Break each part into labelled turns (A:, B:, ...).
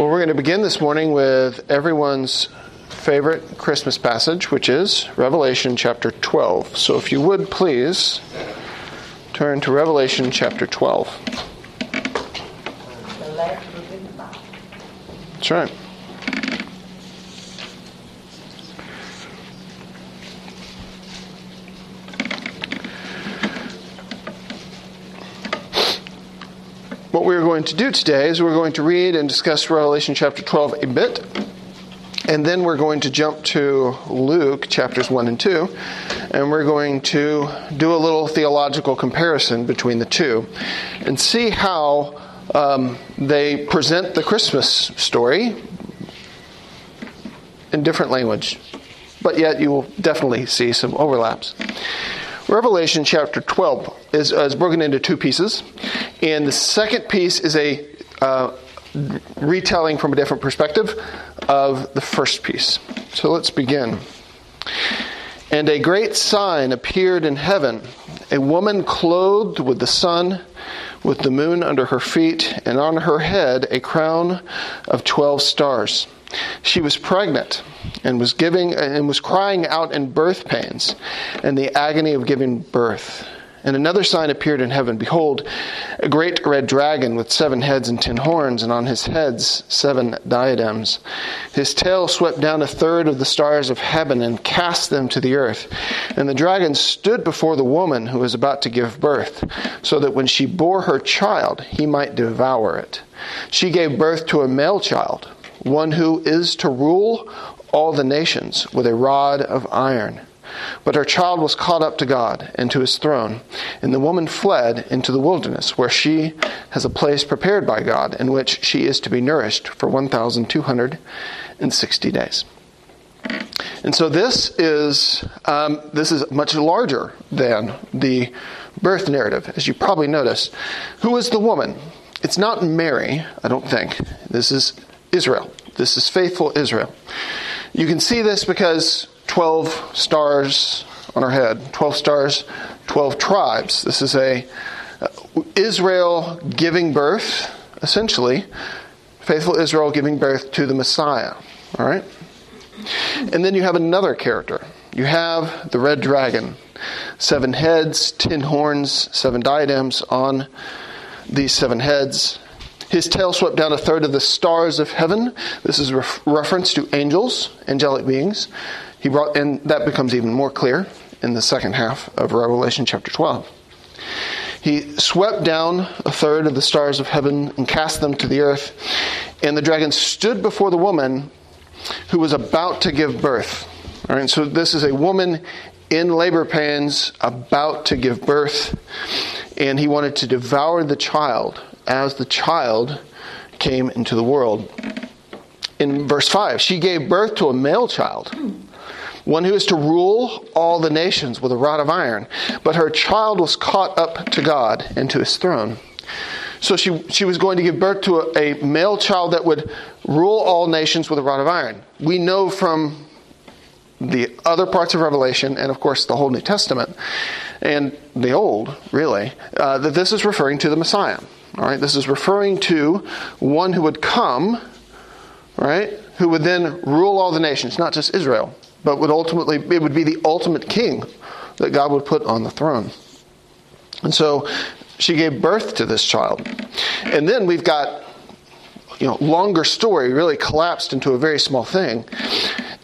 A: Well, we're going to begin this morning with everyone's favorite Christmas passage, which is Revelation chapter 12. So if you would please turn to Revelation chapter 12. That's right. What we're going to do today is we're going to read and discuss Revelation chapter 12 a bit, and then we're going to jump to Luke chapters 1 and 2, and we're going to do a little theological comparison between the two and see how um, they present the Christmas story in different language, but yet you will definitely see some overlaps. Revelation chapter 12 is, uh, is broken into two pieces, and the second piece is a uh, retelling from a different perspective of the first piece. So let's begin. And a great sign appeared in heaven a woman clothed with the sun, with the moon under her feet, and on her head a crown of twelve stars. She was pregnant and was giving and was crying out in birth pains and the agony of giving birth. And another sign appeared in heaven. Behold, a great red dragon with seven heads and ten horns, and on his heads seven diadems. His tail swept down a third of the stars of heaven and cast them to the earth. And the dragon stood before the woman who was about to give birth, so that when she bore her child, he might devour it. She gave birth to a male child one who is to rule all the nations with a rod of iron. But her child was caught up to God and to his throne, and the woman fled into the wilderness, where she has a place prepared by God, in which she is to be nourished for 1,260 days. And so this is um, this is much larger than the birth narrative, as you probably noticed. Who is the woman? It's not Mary, I don't think. This is Israel. This is faithful Israel. You can see this because 12 stars on her head, 12 stars, 12 tribes. This is a uh, Israel giving birth, essentially, faithful Israel giving birth to the Messiah. All right? And then you have another character. You have the red dragon, seven heads, ten horns, seven diadems on these seven heads. His tail swept down a third of the stars of heaven. This is a reference to angels, angelic beings. He brought, and that becomes even more clear in the second half of Revelation chapter 12. He swept down a third of the stars of heaven and cast them to the earth. And the dragon stood before the woman who was about to give birth. All right, so this is a woman in labor pains about to give birth, and he wanted to devour the child as the child came into the world. In verse 5, she gave birth to a male child, one who is to rule all the nations with a rod of iron. But her child was caught up to God and to his throne. So she, she was going to give birth to a, a male child that would rule all nations with a rod of iron. We know from the other parts of Revelation, and of course the whole New Testament, and the Old, really, uh, that this is referring to the Messiah. All right, this is referring to one who would come, right, who would then rule all the nations, not just Israel, but would ultimately, it would be the ultimate king that God would put on the throne. And so she gave birth to this child. And then we've got, you know, longer story really collapsed into a very small thing.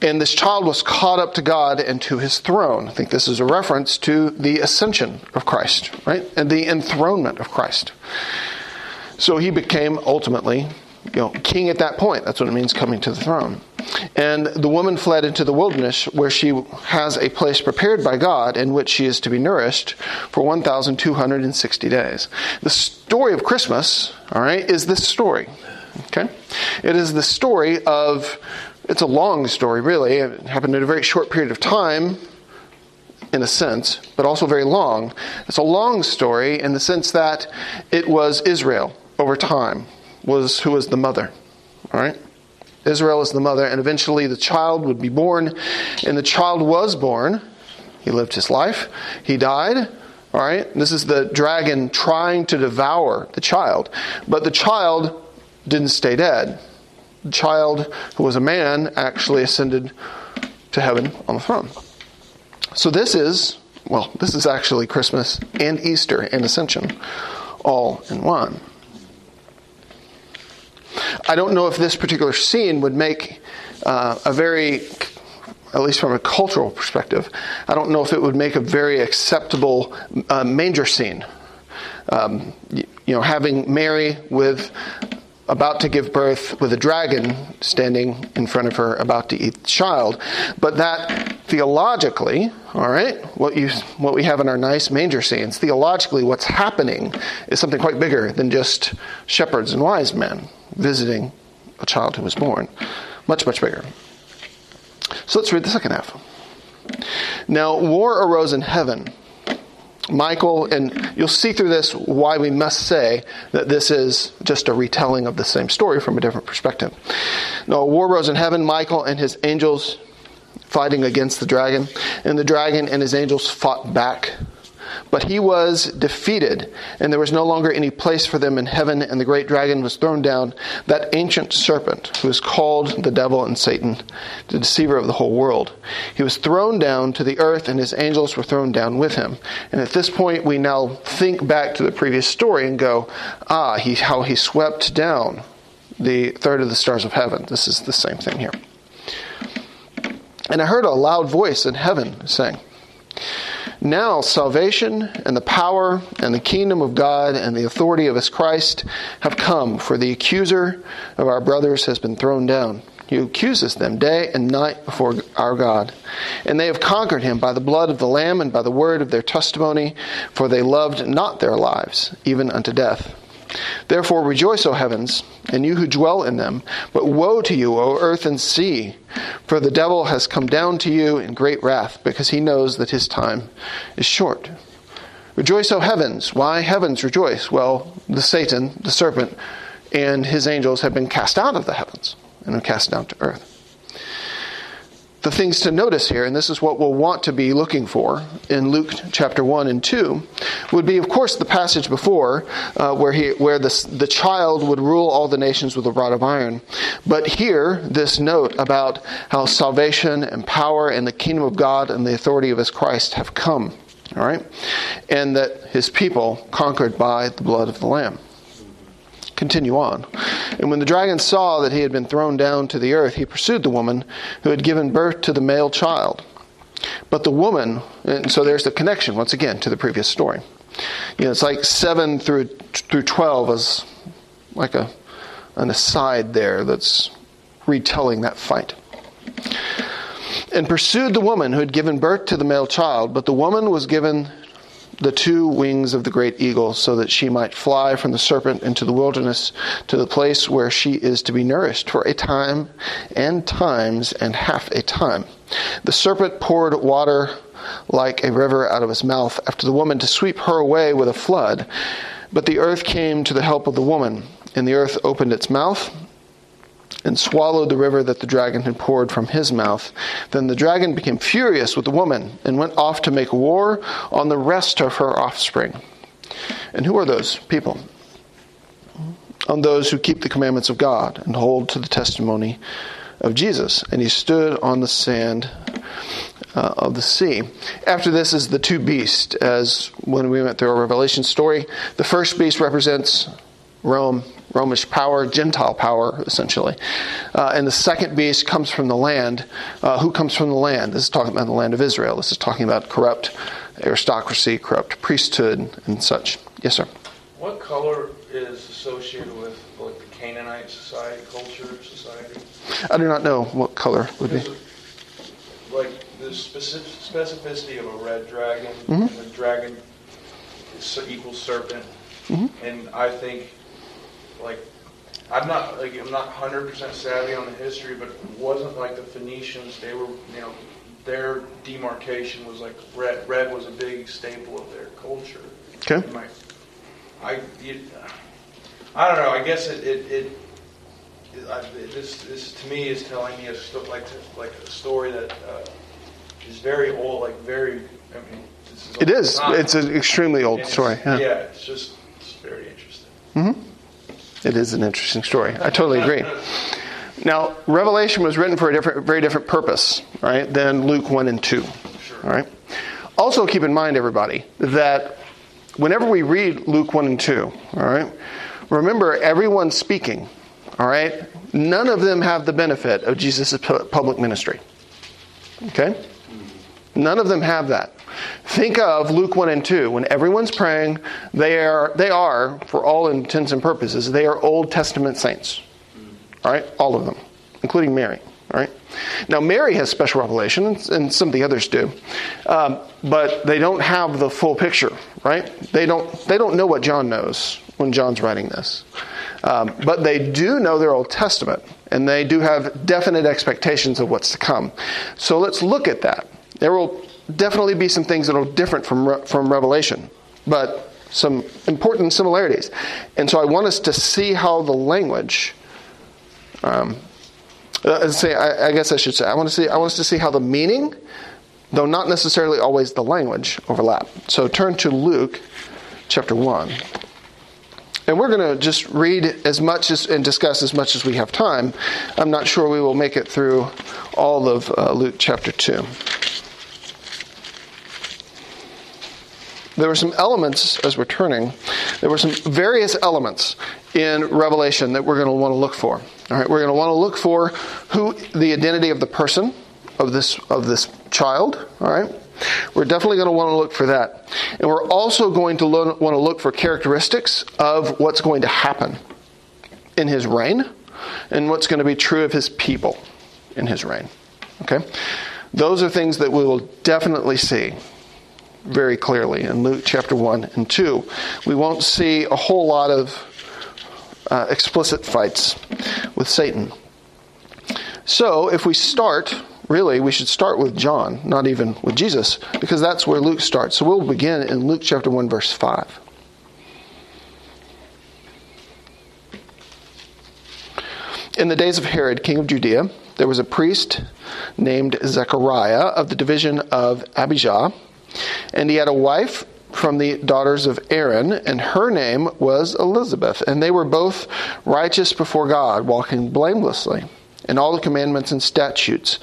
A: And this child was caught up to God and to his throne. I think this is a reference to the ascension of Christ, right? And the enthronement of Christ. So he became ultimately you know, king at that point. That's what it means coming to the throne. And the woman fled into the wilderness where she has a place prepared by God in which she is to be nourished for 1,260 days. The story of Christmas, all right, is this story. Okay? It is the story of, it's a long story, really. It happened in a very short period of time in a sense, but also very long. It's a long story in the sense that it was Israel over time was who was the mother. All right? Israel is the mother, and eventually the child would be born, and the child was born. He lived his life. He died. All right? This is the dragon trying to devour the child. But the child didn't stay dead. The child who was a man actually ascended to heaven on the throne. So this is, well, this is actually Christmas and Easter and Ascension all in one. I don't know if this particular scene would make uh, a very, at least from a cultural perspective, I don't know if it would make a very acceptable uh, manger scene. Um, you, you know, having Mary with about to give birth with a dragon standing in front of her about to eat the child. But that theologically, all right, what you what we have in our nice manger scenes, theologically what's happening is something quite bigger than just shepherds and wise men visiting a child who was born. Much, much bigger. So let's read the second half. Now war arose in heaven Michael, and you'll see through this why we must say that this is just a retelling of the same story from a different perspective. Now, war rose in heaven, Michael and his angels fighting against the dragon, and the dragon and his angels fought back but he was defeated, and there was no longer any place for them in heaven, and the great dragon was thrown down, that ancient serpent who is called the devil and Satan, the deceiver of the whole world. He was thrown down to the earth, and his angels were thrown down with him. And at this point, we now think back to the previous story and go, ah, he, how he swept down the third of the stars of heaven. This is the same thing here. And I heard a loud voice in heaven saying, now, salvation and the power and the kingdom of God and the authority of his Christ have come, for the accuser of our brothers has been thrown down. He accuses them day and night before our God. And they have conquered him by the blood of the Lamb and by the word of their testimony, for they loved not their lives, even unto death. Therefore rejoice, O heavens, and you who dwell in them. But woe to you, O earth and sea, for the devil has come down to you in great wrath, because he knows that his time is short. Rejoice, O heavens. Why heavens rejoice? Well, the Satan, the serpent, and his angels have been cast out of the heavens and are cast down to earth the things to notice here, and this is what we'll want to be looking for in Luke chapter 1 and 2, would be, of course, the passage before uh, where, he, where the, the child would rule all the nations with a rod of iron. But here, this note about how salvation and power and the kingdom of God and the authority of his Christ have come. All right? And that his people conquered by the blood of the Lamb continue on. And when the dragon saw that he had been thrown down to the earth, he pursued the woman who had given birth to the male child. But the woman, and so there's the connection once again to the previous story. You know, it's like seven through through twelve is like a an aside there that's retelling that fight. And pursued the woman who had given birth to the male child, but the woman was given the two wings of the great eagle, so that she might fly from the serpent into the wilderness to the place where she is to be nourished for a time and times and half a time. The serpent poured water like a river out of his mouth after the woman to sweep her away with a flood. But the earth came to the help of the woman, and the earth opened its mouth and swallowed the river that the dragon had poured from his mouth. Then the dragon became furious with the woman and went off to make war on the rest of her offspring. And who are those people? On those who keep the commandments of God and hold to the testimony of Jesus. And he stood on the sand uh, of the sea. After this is the two beasts, as when we went through our Revelation story. The first beast represents Rome Romish power, Gentile power, essentially. Uh, and the second beast comes from the land. Uh, who comes from the land? This is talking about the land of Israel. This is talking about corrupt aristocracy, corrupt priesthood, and such. Yes, sir.
B: What color is associated with like the Canaanite society, culture, society?
A: I do not know what color would be.
B: Like the specific, specificity of a red dragon, mm-hmm. the dragon equals serpent, mm-hmm. and I think like I'm not like I'm not hundred percent savvy on the history, but it wasn't like the Phoenicians. They were you know their demarcation was like red. Red was a big staple of their culture.
A: Okay.
B: My, I you, I don't know. I guess it it, it, this this to me is telling me a sto- like like a story that uh, is very old, like very. I mean,
A: is it is. It's an extremely old story.
B: Yeah. yeah, it's just it's very interesting.
A: Mm-hmm. It is an interesting story. I totally agree. Now, Revelation was written for a different, very different purpose, right, than Luke 1 and 2. All right? Also, keep in mind, everybody, that whenever we read Luke 1 and 2, all right, remember everyone's speaking, all right? None of them have the benefit of Jesus' public ministry. Okay? None of them have that. Think of Luke 1 and 2. When everyone's praying, they are, they are, for all intents and purposes, they are Old Testament saints. All right? All of them, including Mary. All right? Now, Mary has special revelation, and some of the others do, um, but they don't have the full picture, right? They don't, they don't know what John knows when John's writing this. Um, but they do know their Old Testament, and they do have definite expectations of what's to come. So let's look at that. There will definitely be some things that are different from, from Revelation, but some important similarities. And so I want us to see how the language. Um, uh, say, I, I, guess I should say, I want to see. I want us to see how the meaning, though not necessarily always the language, overlap. So turn to Luke, chapter one, and we're going to just read as much as and discuss as much as we have time. I'm not sure we will make it through all of uh, Luke chapter two. There were some elements as we're turning there were some various elements in revelation that we're going to want to look for. All right we're going to want to look for who the identity of the person of this of this child all right? We're definitely going to want to look for that. And we're also going to want to look for characteristics of what's going to happen in his reign and what's going to be true of his people in his reign okay? Those are things that we will definitely see very clearly in Luke chapter 1 and 2. We won't see a whole lot of uh, explicit fights with Satan. So, if we start, really, we should start with John, not even with Jesus, because that's where Luke starts. So, we'll begin in Luke chapter 1, verse 5. In the days of Herod, king of Judea, there was a priest named Zechariah of the division of Abijah and he had a wife from the daughters of Aaron, and her name was Elizabeth. And they were both righteous before God, walking blamelessly in all the commandments and statutes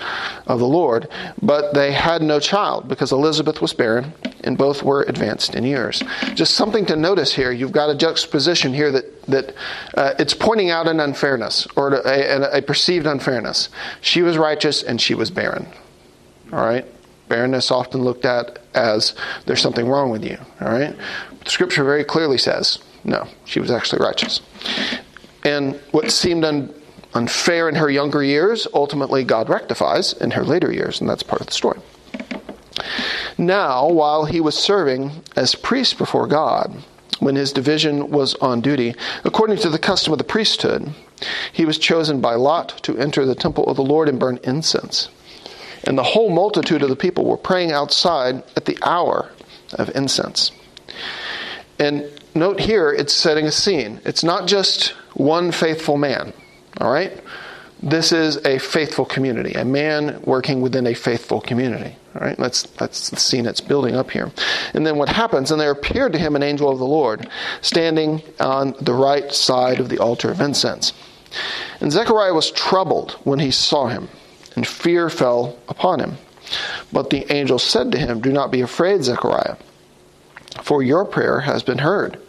A: of the Lord. But they had no child because Elizabeth was barren, and both were advanced in years. Just something to notice here. You've got a juxtaposition here that that uh, it's pointing out an unfairness or a, a, a perceived unfairness. She was righteous and she was barren. All right. Barrenness often looked at as there's something wrong with you. All right? The scripture very clearly says, no, she was actually righteous. And what seemed un- unfair in her younger years, ultimately God rectifies in her later years, and that's part of the story. Now, while he was serving as priest before God, when his division was on duty, according to the custom of the priesthood, he was chosen by lot to enter the temple of the Lord and burn incense and the whole multitude of the people were praying outside at the hour of incense. And note here, it's setting a scene. It's not just one faithful man, all right? This is a faithful community, a man working within a faithful community. All right, that's that's the scene that's building up here. And then what happens? And there appeared to him an angel of the Lord, standing on the right side of the altar of incense. And Zechariah was troubled when he saw him and fear fell upon him. But the angel said to him, Do not be afraid, Zechariah, for your prayer has been heard,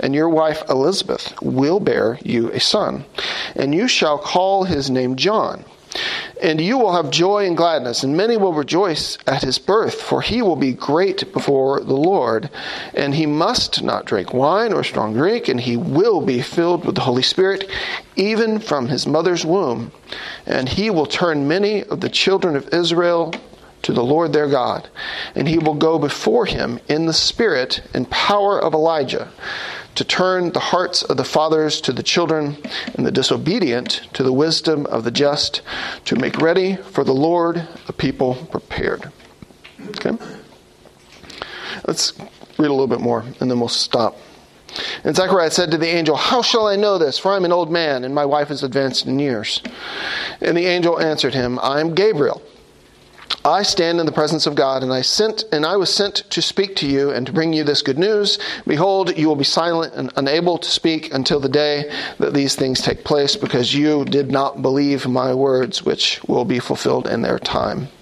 A: and your wife Elizabeth will bear you a son, and you shall call his name John. And you will have joy and gladness, and many will rejoice at his birth, for he will be great before the Lord. And he must not drink wine or strong drink, and he will be filled with the Holy Spirit, even from his mother's womb. And he will turn many of the children of Israel to the Lord their God. And he will go before him in the spirit and power of Elijah to turn the hearts of the fathers to the children and the disobedient to the wisdom of the just, to make ready for the Lord a people prepared. Okay? Let's read a little bit more and then we'll stop. And Zechariah said to the angel, How shall I know this? For I'm an old man and my wife is advanced in years. And the angel answered him, I am Gabriel I stand in the presence of God, and I sent and I was sent to speak to you and to bring you this good news. Behold, you will be silent and unable to speak until the day that these things take place, because you did not believe my words, which will be fulfilled in their time.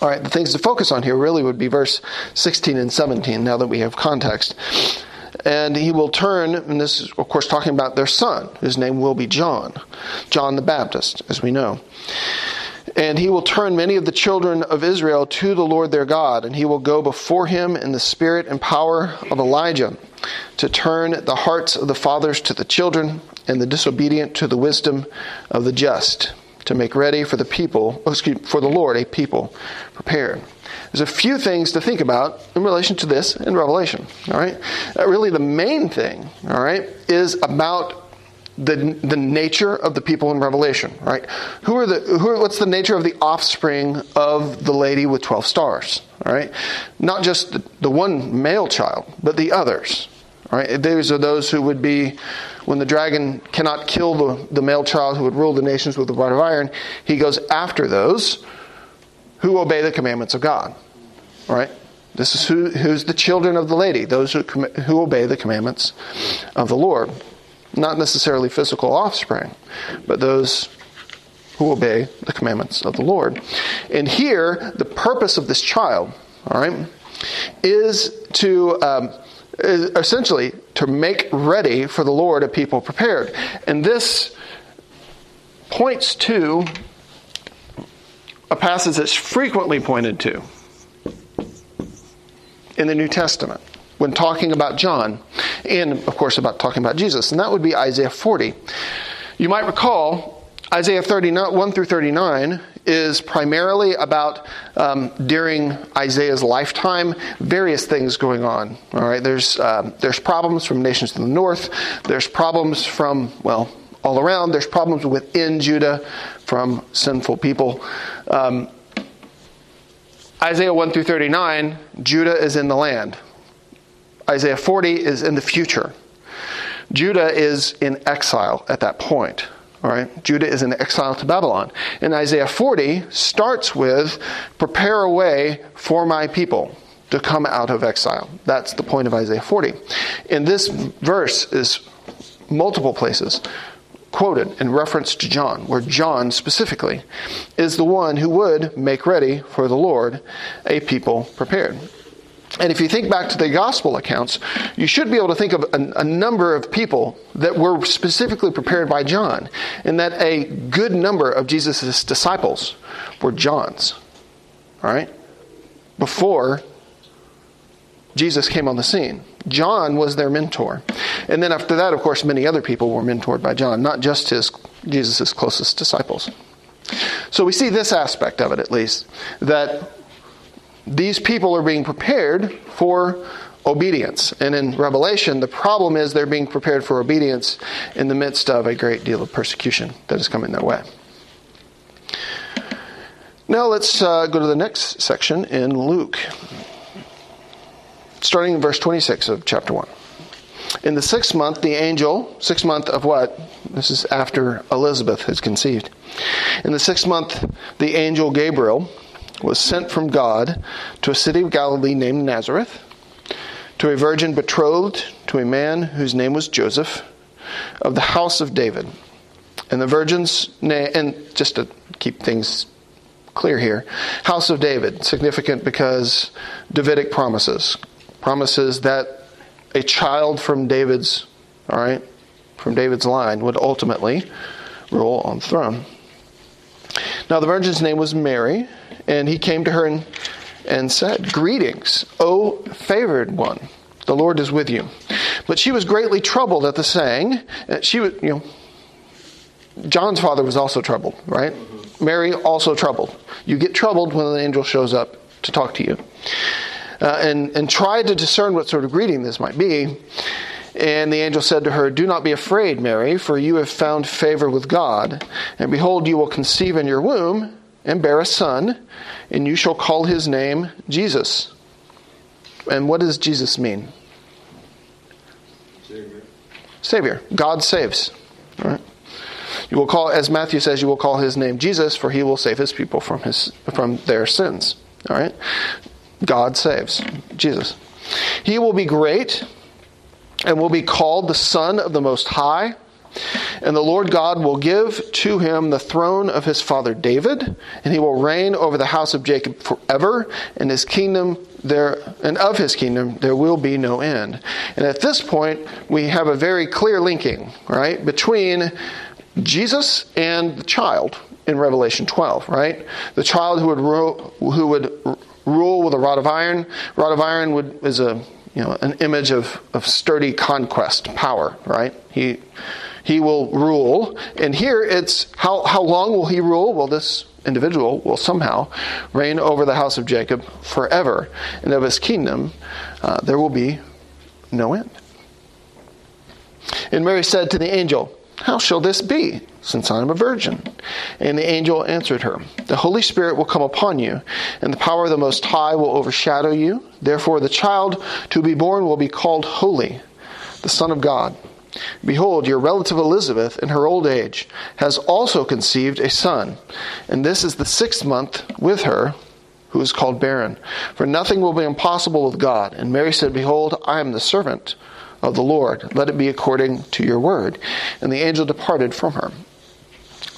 A: All right, the things to focus on here really would be verse 16 and 17 now that we have context. And he will turn, and this is, of course, talking about their son, whose name will be John, John the Baptist, as we know. And he will turn many of the children of Israel to the Lord their God, and he will go before him in the spirit and power of Elijah to turn the hearts of the fathers to the children and the disobedient to the wisdom of the just to make ready for the people, oh, excuse, for the Lord, a people prepared. There's a few things to think about in relation to this in Revelation. All right, uh, really the main thing, all right, is about the the nature of the people in Revelation. Right, who are the who? Are, what's the nature of the offspring of the lady with twelve stars? All right, not just the, the one male child, but the others. Right, these are those who would be when the dragon cannot kill the, the male child who would rule the nations with the rod of iron, he goes after those who obey the commandments of God. Right? This is who, who's the children of the lady, those who, who obey the commandments of the Lord. Not necessarily physical offspring, but those who obey the commandments of the Lord. And here, the purpose of this child, all right, is to um, essentially to make ready for the Lord a people prepared. And this points to a passage that's frequently pointed to in the New Testament when talking about John, and of course about talking about Jesus, and that would be Isaiah 40. You might recall Isaiah 39, 1 through 39 is primarily about um, during Isaiah's lifetime, various things going on. All right, there's um, there's problems from nations to the north. There's problems from well all around. There's problems within Judah from sinful people. Um, Isaiah 1 through 39, Judah is in the land. Isaiah 40 is in the future. Judah is in exile at that point. All right, Judah is in exile to Babylon. And Isaiah 40 starts with, Prepare a way for my people to come out of exile. That's the point of Isaiah 40. In this verse is multiple places quoted in reference to John, where John specifically is the one who would make ready for the Lord a people prepared. And if you think back to the gospel accounts, you should be able to think of a, a, number of people that were specifically prepared by John, and that a good number of Jesus' disciples were John's. All right? Before Jesus came on the scene. John was their mentor. And then after that, of course, many other people were mentored by John, not just his Jesus' closest disciples. So we see this aspect of it at least, that these people are being prepared for obedience. And in Revelation, the problem is they're being prepared for obedience in the midst of a great deal of persecution that is coming their way. Now let's uh, go to the next section in Luke, starting in verse 26 of chapter 1. In the sixth month, the angel, sixth month of what? This is after Elizabeth has conceived. In the sixth month, the angel Gabriel was sent from God to a city of Galilee named Nazareth, to a virgin betrothed to a man whose name was Joseph, of the house of David. And the virgin's name, and just to keep things clear here, house of David, significant because Davidic promises. Promises that a child from David's, all right, from David's line would ultimately rule on the throne. Now, the virgin's name was Mary, and he came to her and, and said, Greetings, O favored one, the Lord is with you. But she was greatly troubled at the saying. She was, you know, John's father was also troubled, right? Mary also troubled. You get troubled when an angel shows up to talk to you. Uh, and, and tried to discern what sort of greeting this might be. And the angel said to her, Do not be afraid, Mary, for you have found favor with God. And behold, you will conceive in your womb and bear a son, and you shall call his name Jesus. And what does Jesus mean?
C: Savior.
A: Savior. God saves. All right. You will call, as Matthew says, you will call his name Jesus, for he will save his people from his from their sins. All right. God saves. Jesus. He will be great and will be called the Son of the Most High. And the Lord God will give to him the throne of his father David, and he will reign over the house of Jacob forever, and his kingdom there and of his kingdom there will be no end. And at this point, we have a very clear linking, right, between Jesus and the child in Revelation 12, right? The child who would rule, who would rule with a rod of iron. Rod of iron would is a you know an image of, of sturdy conquest power, right? He he will rule. And here it's how, how long will he rule? Well, this individual will somehow reign over the house of Jacob forever. And of his kingdom, uh, there will be no end. And Mary said to the angel, How shall this be, since I am a virgin? And the angel answered her, The Holy Spirit will come upon you, and the power of the Most High will overshadow you. Therefore, the child to be born will be called Holy, the Son of God. Behold, your relative Elizabeth, in her old age, has also conceived a son, and this is the sixth month with her, who is called barren. For nothing will be impossible with God. And Mary said, Behold, I am the servant of the Lord. Let it be according to your word. And the angel departed from her.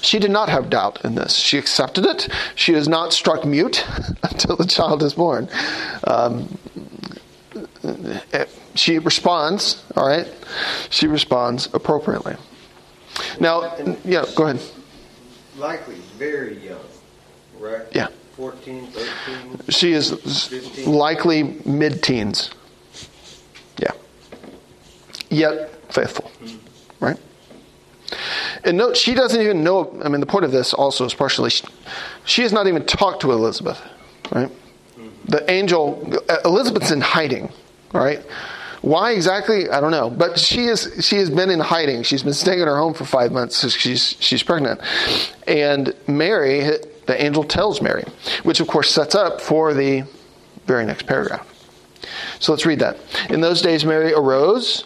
A: She did not have doubt in this. She accepted it. She is not struck mute until the child is born. Um, she responds, all right? She responds appropriately. Now, yeah, go ahead.
C: Likely very young, right?
A: Yeah.
C: 14, 13.
A: She is
C: 15.
A: likely mid teens. Yet faithful, right? And note, she doesn't even know. I mean, the point of this also is partially she, she has not even talked to Elizabeth, right? The angel, Elizabeth's in hiding, right? Why exactly? I don't know. But she is she has been in hiding. She's been staying in her home for five months. So she's she's pregnant, and Mary, the angel tells Mary, which of course sets up for the very next paragraph. So let's read that. In those days, Mary arose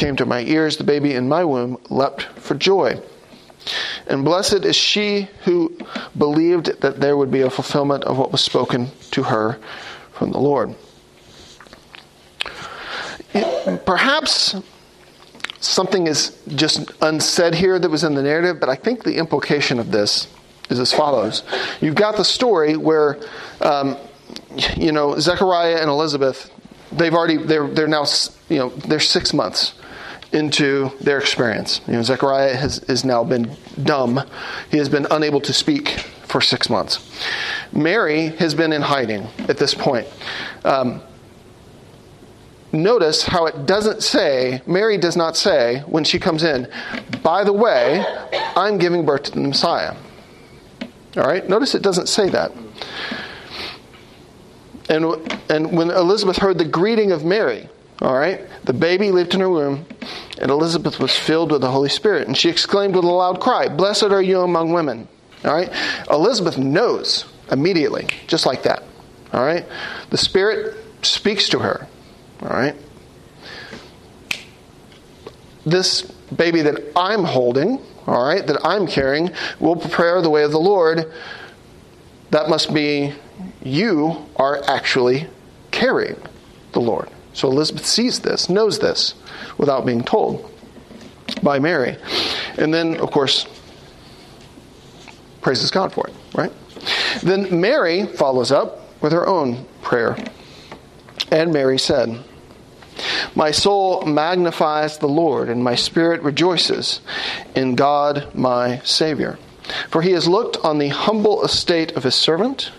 A: came to my ears, the baby in my womb leapt for joy. And blessed is she who believed that there would be a fulfillment of what was spoken to her from the Lord. Perhaps something is just unsaid here that was in the narrative, but I think the implication of this is as follows. You've got the story where, um, you know, Zechariah and Elizabeth, they've already, they're, they're now, you know, they're six months into their experience. You know, Zechariah has, has now been dumb. He has been unable to speak for six months. Mary has been in hiding at this point. Um, notice how it doesn't say, Mary does not say when she comes in, by the way, I'm giving birth to the Messiah. All right? Notice it doesn't say that. And, and when Elizabeth heard the greeting of Mary, all right, the baby lived in her womb, and Elizabeth was filled with the Holy Spirit. And she exclaimed with a loud cry, Blessed are you among women. All right? Elizabeth knows immediately, just like that. All right? The Spirit speaks to her. All right? This baby that I'm holding, all right, that I'm carrying, will prepare the way of the Lord. That must be you are actually carrying the Lord. So Elizabeth sees this, knows this, without being told by Mary. And then, of course, praises God for it, right? Then Mary follows up with her own prayer. And Mary said, My soul magnifies the Lord, and my spirit rejoices in God my Savior. For he has looked on the humble estate of his servant.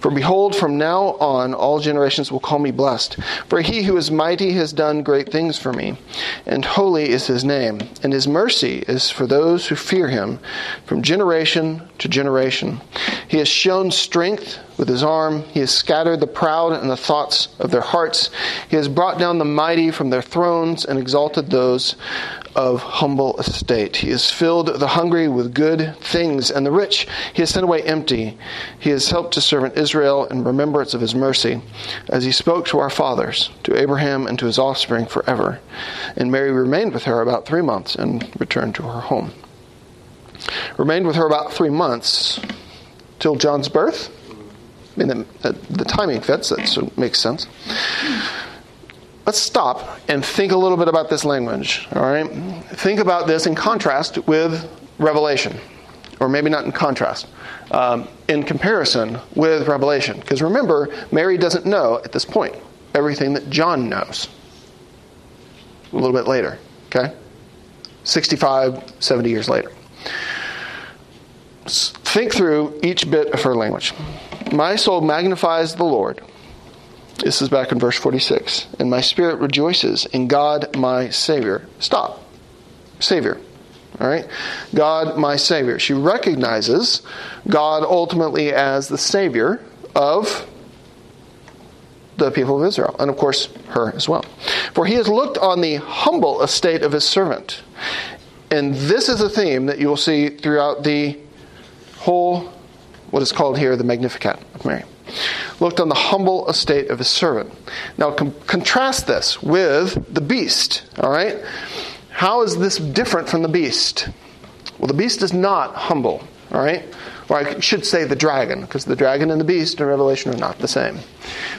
A: For behold, from now on all generations will call me blessed. For he who is mighty has done great things for me, and holy is his name, and his mercy is for those who fear him from generation to generation. He has shown strength with his arm, he has scattered the proud in the thoughts of their hearts. He has brought down the mighty from their thrones and exalted those of humble estate. He has filled the hungry with good things, and the rich he has sent away empty. He has helped his servant Israel in remembrance of his mercy, as he spoke to our fathers, to Abraham, and to his offspring forever. And Mary remained with her about three months and returned to her home. Remained with her about three months till John's birth. I mean, the, the timing fits, that makes sense. Let's stop and think a little bit about this language, all right? Think about this in contrast with Revelation, or maybe not in contrast, um, in comparison with Revelation. Because remember, Mary doesn't know at this point everything that John knows a little bit later, okay? 65, 70 years later. Think through each bit of her language. My soul magnifies the Lord. This is back in verse 46. And my spirit rejoices in God my Savior. Stop. Savior. All right? God my Savior. She recognizes God ultimately as the Savior of the people of Israel, and of course, her as well. For he has looked on the humble estate of his servant. And this is a theme that you will see throughout the whole what is called here the Magnificat of Mary. Looked on the humble estate of his servant. Now, com- contrast this with the beast, all right? How is this different from the beast? Well, the beast is not humble, all right? Or I should say the dragon, because the dragon and the beast in Revelation are not the same.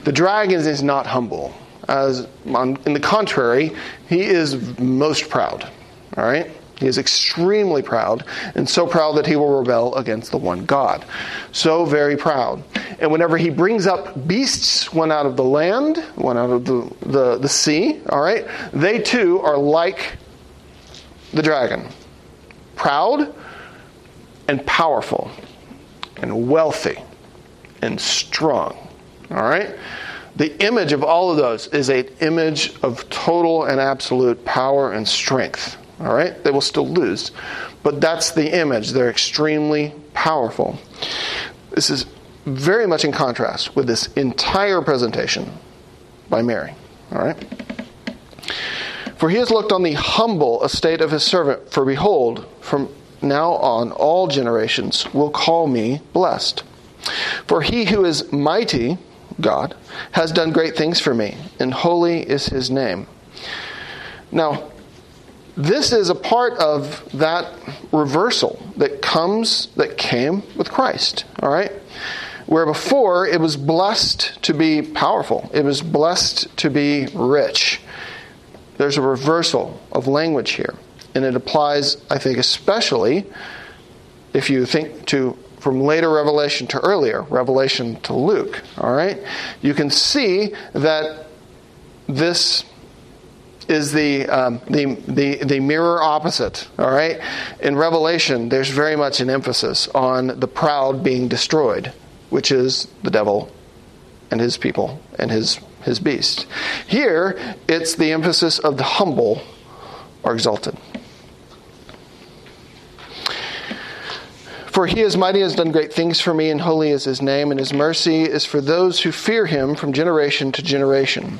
A: The dragon is not humble. As on, in the contrary, he is most proud, all right? He is extremely proud, and so proud that he will rebel against the one God. So very proud. And whenever he brings up beasts, one out of the land, one out of the, the, the sea, all right, they too are like the dragon proud and powerful and wealthy and strong. All right? The image of all of those is an image of total and absolute power and strength. All right? They will still lose. But that's the image. They're extremely powerful. This is very much in contrast with this entire presentation by Mary. All right? For he has looked on the humble estate of his servant, for behold, from now on all generations will call me blessed. For he who is mighty, God, has done great things for me, and holy is his name. Now, this is a part of that reversal that comes that came with Christ, all right? Where before it was blessed to be powerful, it was blessed to be rich. There's a reversal of language here. And it applies, I think, especially if you think to from later Revelation to earlier, Revelation to Luke, all right? You can see that this is the, um, the, the, the mirror opposite. All right? In Revelation, there's very much an emphasis on the proud being destroyed, which is the devil and his people and his, his beast. Here, it's the emphasis of the humble are exalted. For he is mighty, has done great things for me, and holy is his name, and his mercy is for those who fear him from generation to generation.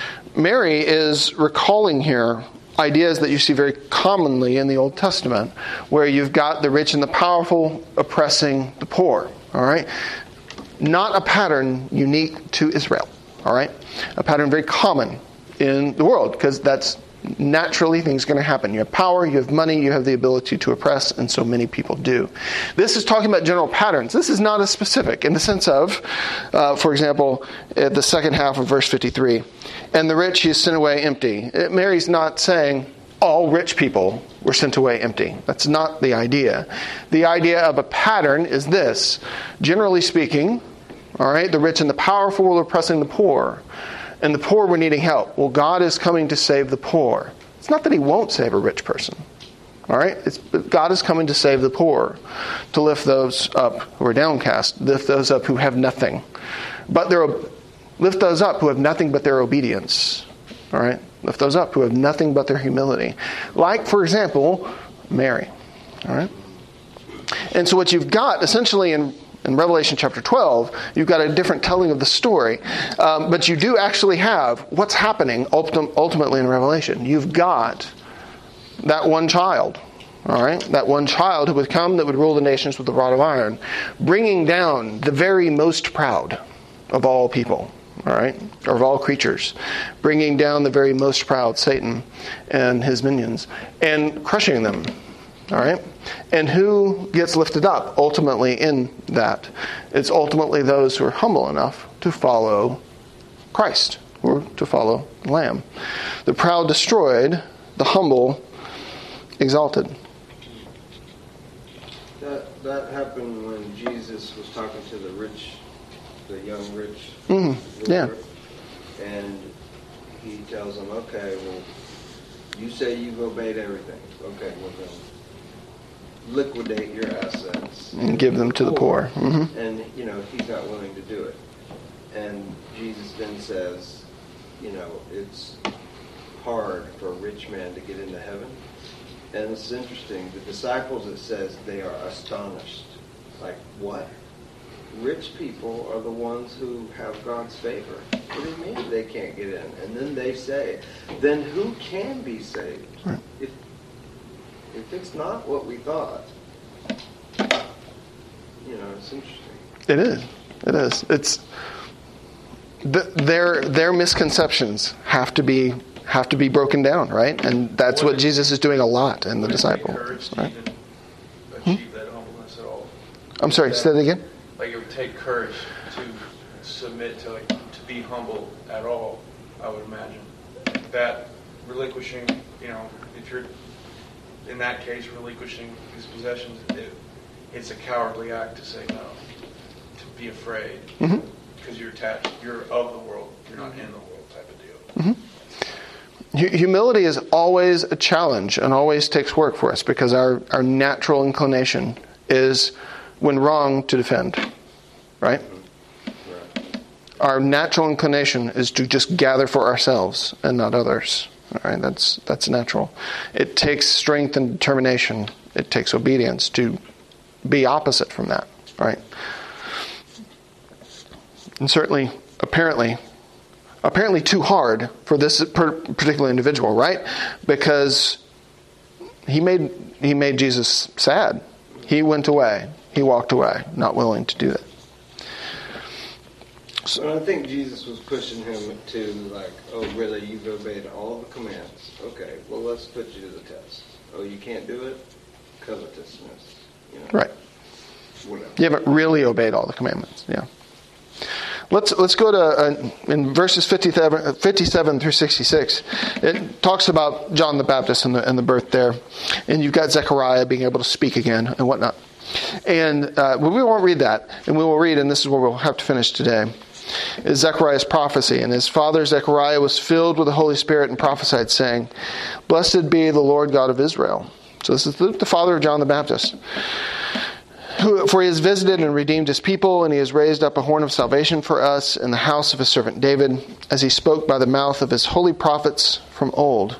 A: Mary is recalling here ideas that you see very commonly in the Old Testament, where you've got the rich and the powerful oppressing the poor. All right? Not a pattern unique to Israel. All right? A pattern very common in the world because that's naturally things going to happen. You have power, you have money, you have the ability to oppress, and so many people do. This is talking about general patterns. This is not as specific in the sense of, uh, for example, the second half of verse 53, and the rich he is sent away empty. Uh, Mary's not saying all rich people were sent away empty. That's not the idea. The idea of a pattern is this generally speaking, all right, the rich and the powerful were oppressing the poor and the poor were needing help. Well, God is coming to save the poor. It's not that He won't save a rich person. All right? It's, God is coming to save the poor, to lift those up who are downcast, lift those up who have nothing. But they're, lift those up who have nothing but their obedience. All right? Lift those up who have nothing but their humility. Like, for example, Mary. All right? And so, what you've got essentially in in Revelation chapter 12, you've got a different telling of the story. Um, but you do actually have what's happening ultim- ultimately in Revelation. You've got that one child, all right? That one child who would come that would rule the nations with a rod of iron, bringing down the very most proud of all people, all right? Of all creatures, bringing down the very most proud, Satan and his minions, and crushing them, all right? And who gets lifted up ultimately in that? It's ultimately those who are humble enough to follow Christ or to follow the Lamb. The proud destroyed, the humble exalted.
C: That, that happened when Jesus was talking to the rich, the young rich.
A: Mm-hmm. Yeah.
C: And he tells them, okay, well, you say you've obeyed everything. Okay, well then liquidate your assets
A: and give them to the poor.
C: Mm-hmm. And you know he's not willing to do it. And Jesus then says, you know, it's hard for a rich man to get into heaven. And it's interesting. The disciples, it says, they are astonished. Like what? Rich people are the ones who have God's favor. What do you mean they can't get in? And then they say, then who can be saved? Right. If if it's not what we thought, you know, it's interesting.
A: It is. It is. It's the, their their misconceptions have to be have to be broken down, right? And that's what Jesus is doing a lot in the disciples. Right?
B: Hmm?
A: I'm sorry. Say that again.
B: Like it would take courage to submit to like to be humble at all. I would imagine that relinquishing, you know, if you're in that case, relinquishing his possessions, it, it's a cowardly act to say no, to be afraid, because mm-hmm. you're attached, you're of the world, you're not in the world type of deal.
A: Mm-hmm. Humility is always a challenge and always takes work for us because our, our natural inclination is, when wrong, to defend. Right? Our natural inclination is to just gather for ourselves and not others. All right, that's that's natural. It takes strength and determination. It takes obedience to be opposite from that. Right. And certainly, apparently, apparently too hard for this particular individual, right? Because he made he made Jesus sad. He went away. He walked away, not willing to do that.
C: So, I think Jesus was pushing him to like, oh, really? You've obeyed all the commands. Okay, well, let's put you to the test. Oh, you can't do it? Covetousness. You know?
A: Right.
C: Whatever.
A: You haven't really obeyed all the commandments. Yeah. Let's let's go to uh, in verses 57, 57, through sixty six. It talks about John the Baptist and the and the birth there, and you've got Zechariah being able to speak again and whatnot. And uh, we won't read that, and we will read, and this is where we'll have to finish today is Zechariah's prophecy. And his father Zechariah was filled with the Holy Spirit and prophesied, saying, Blessed be the Lord God of Israel. So this is the father of John the Baptist. Who, for he has visited and redeemed his people, and he has raised up a horn of salvation for us in the house of his servant David, as he spoke by the mouth of his holy prophets from old,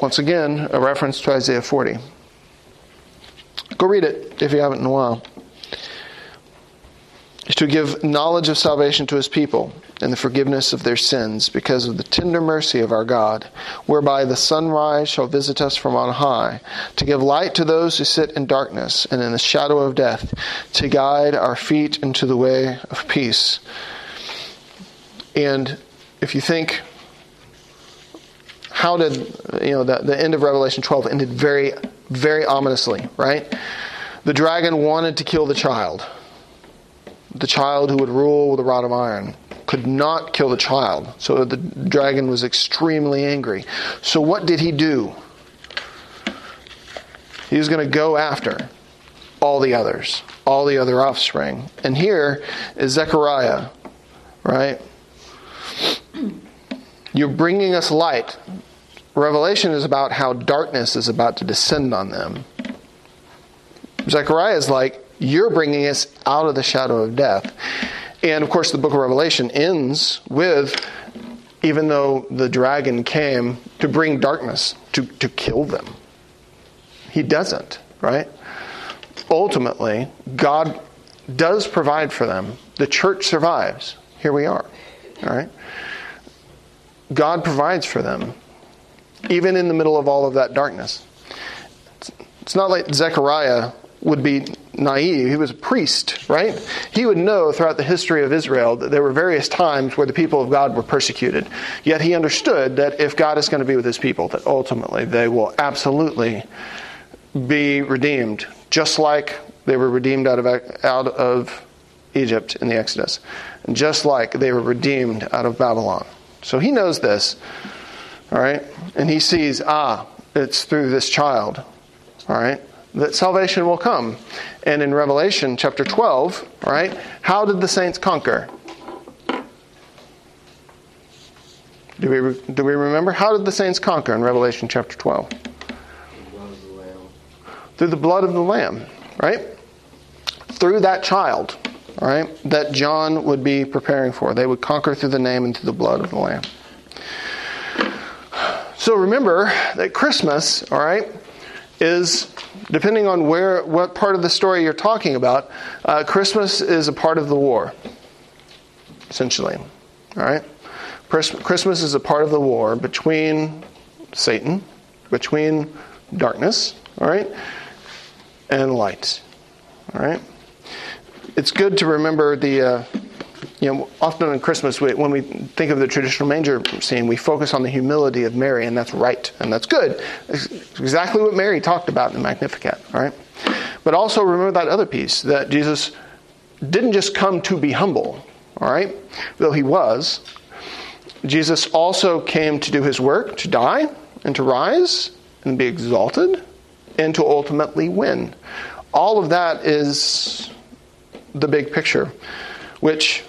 A: Once again, a reference to Isaiah 40. Go read it if you haven't in a while. To give knowledge of salvation to his people and the forgiveness of their sins because of the tender mercy of our God, whereby the sunrise shall visit us from on high, to give light to those who sit in darkness and in the shadow of death, to guide our feet into the way of peace. And if you think, how did, you know, the, the end of Revelation 12 ended very, very ominously, right? The dragon wanted to kill the child, the child who would rule with a rod of iron could not kill the child. So the dragon was extremely angry. So what did he do? He was going to go after all the others, all the other offspring. And here is Zechariah, right? You're bringing us light. Revelation is about how darkness is about to descend on them. Zechariah is like, You're bringing us out of the shadow of death. And of course, the book of Revelation ends with even though the dragon came to bring darkness, to, to kill them. He doesn't, right? Ultimately, God does provide for them. The church survives. Here we are, all right? God provides for them, even in the middle of all of that darkness. It's not like Zechariah would be naive. He was a priest, right? He would know throughout the history of Israel that there were various times where the people of God were persecuted. Yet he understood that if God is going to be with his people, that ultimately they will absolutely be redeemed, just like they were redeemed out of, out of Egypt in the Exodus, and just like they were redeemed out of Babylon. So he knows this, all right? And he sees, ah, it's through this child, all right? that salvation will come. And in Revelation chapter 12, all right, how did the saints conquer? Do we, do we remember? How did the saints conquer in Revelation chapter 12?
C: The
A: Through the blood of the Lamb, right? Through that child, all right, that John would be preparing for. They would conquer through the name and through the blood of the Lamb. So remember that Christmas, all right, is depending on where what part of the story you're talking about, uh, Christmas is a part of the war, essentially. All right, Christmas is a part of the war between Satan, between darkness, all right, and light. All right, it's good to remember the. Uh, you know, often on Christmas, we, when we think of the traditional manger scene, we focus on the humility of Mary, and that's right, and that's good. It's exactly what Mary talked about in the Magnificat, all right? But also remember that other piece that Jesus didn't just come to be humble, all right? Though he was, Jesus also came to do his work, to die, and to rise, and be exalted, and to ultimately win. All of that is the big picture, which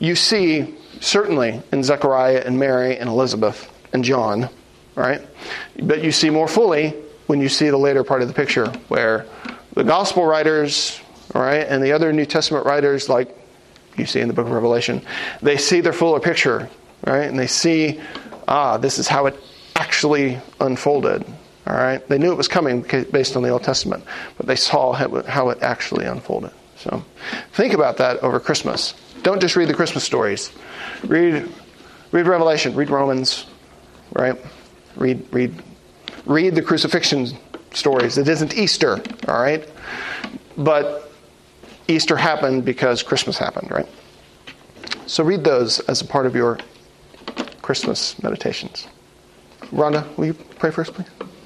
A: you see certainly in Zechariah and Mary and Elizabeth and John, right? But you see more fully when you see the later part of the picture where the gospel writers, all right, and the other New Testament writers, like you see in the book of Revelation, they see their fuller picture, right? And they see, ah, this is how it actually unfolded. All right, they knew it was coming based on the Old Testament, but they saw how it actually unfolded. So, think about that over Christmas. Don't just read the Christmas stories. Read, read Revelation. Read Romans. Right? Read, read, read the crucifixion stories. It isn't Easter. All right, but Easter happened because Christmas happened. Right? So read those as a part of your Christmas meditations. Rhonda, will you pray first, please?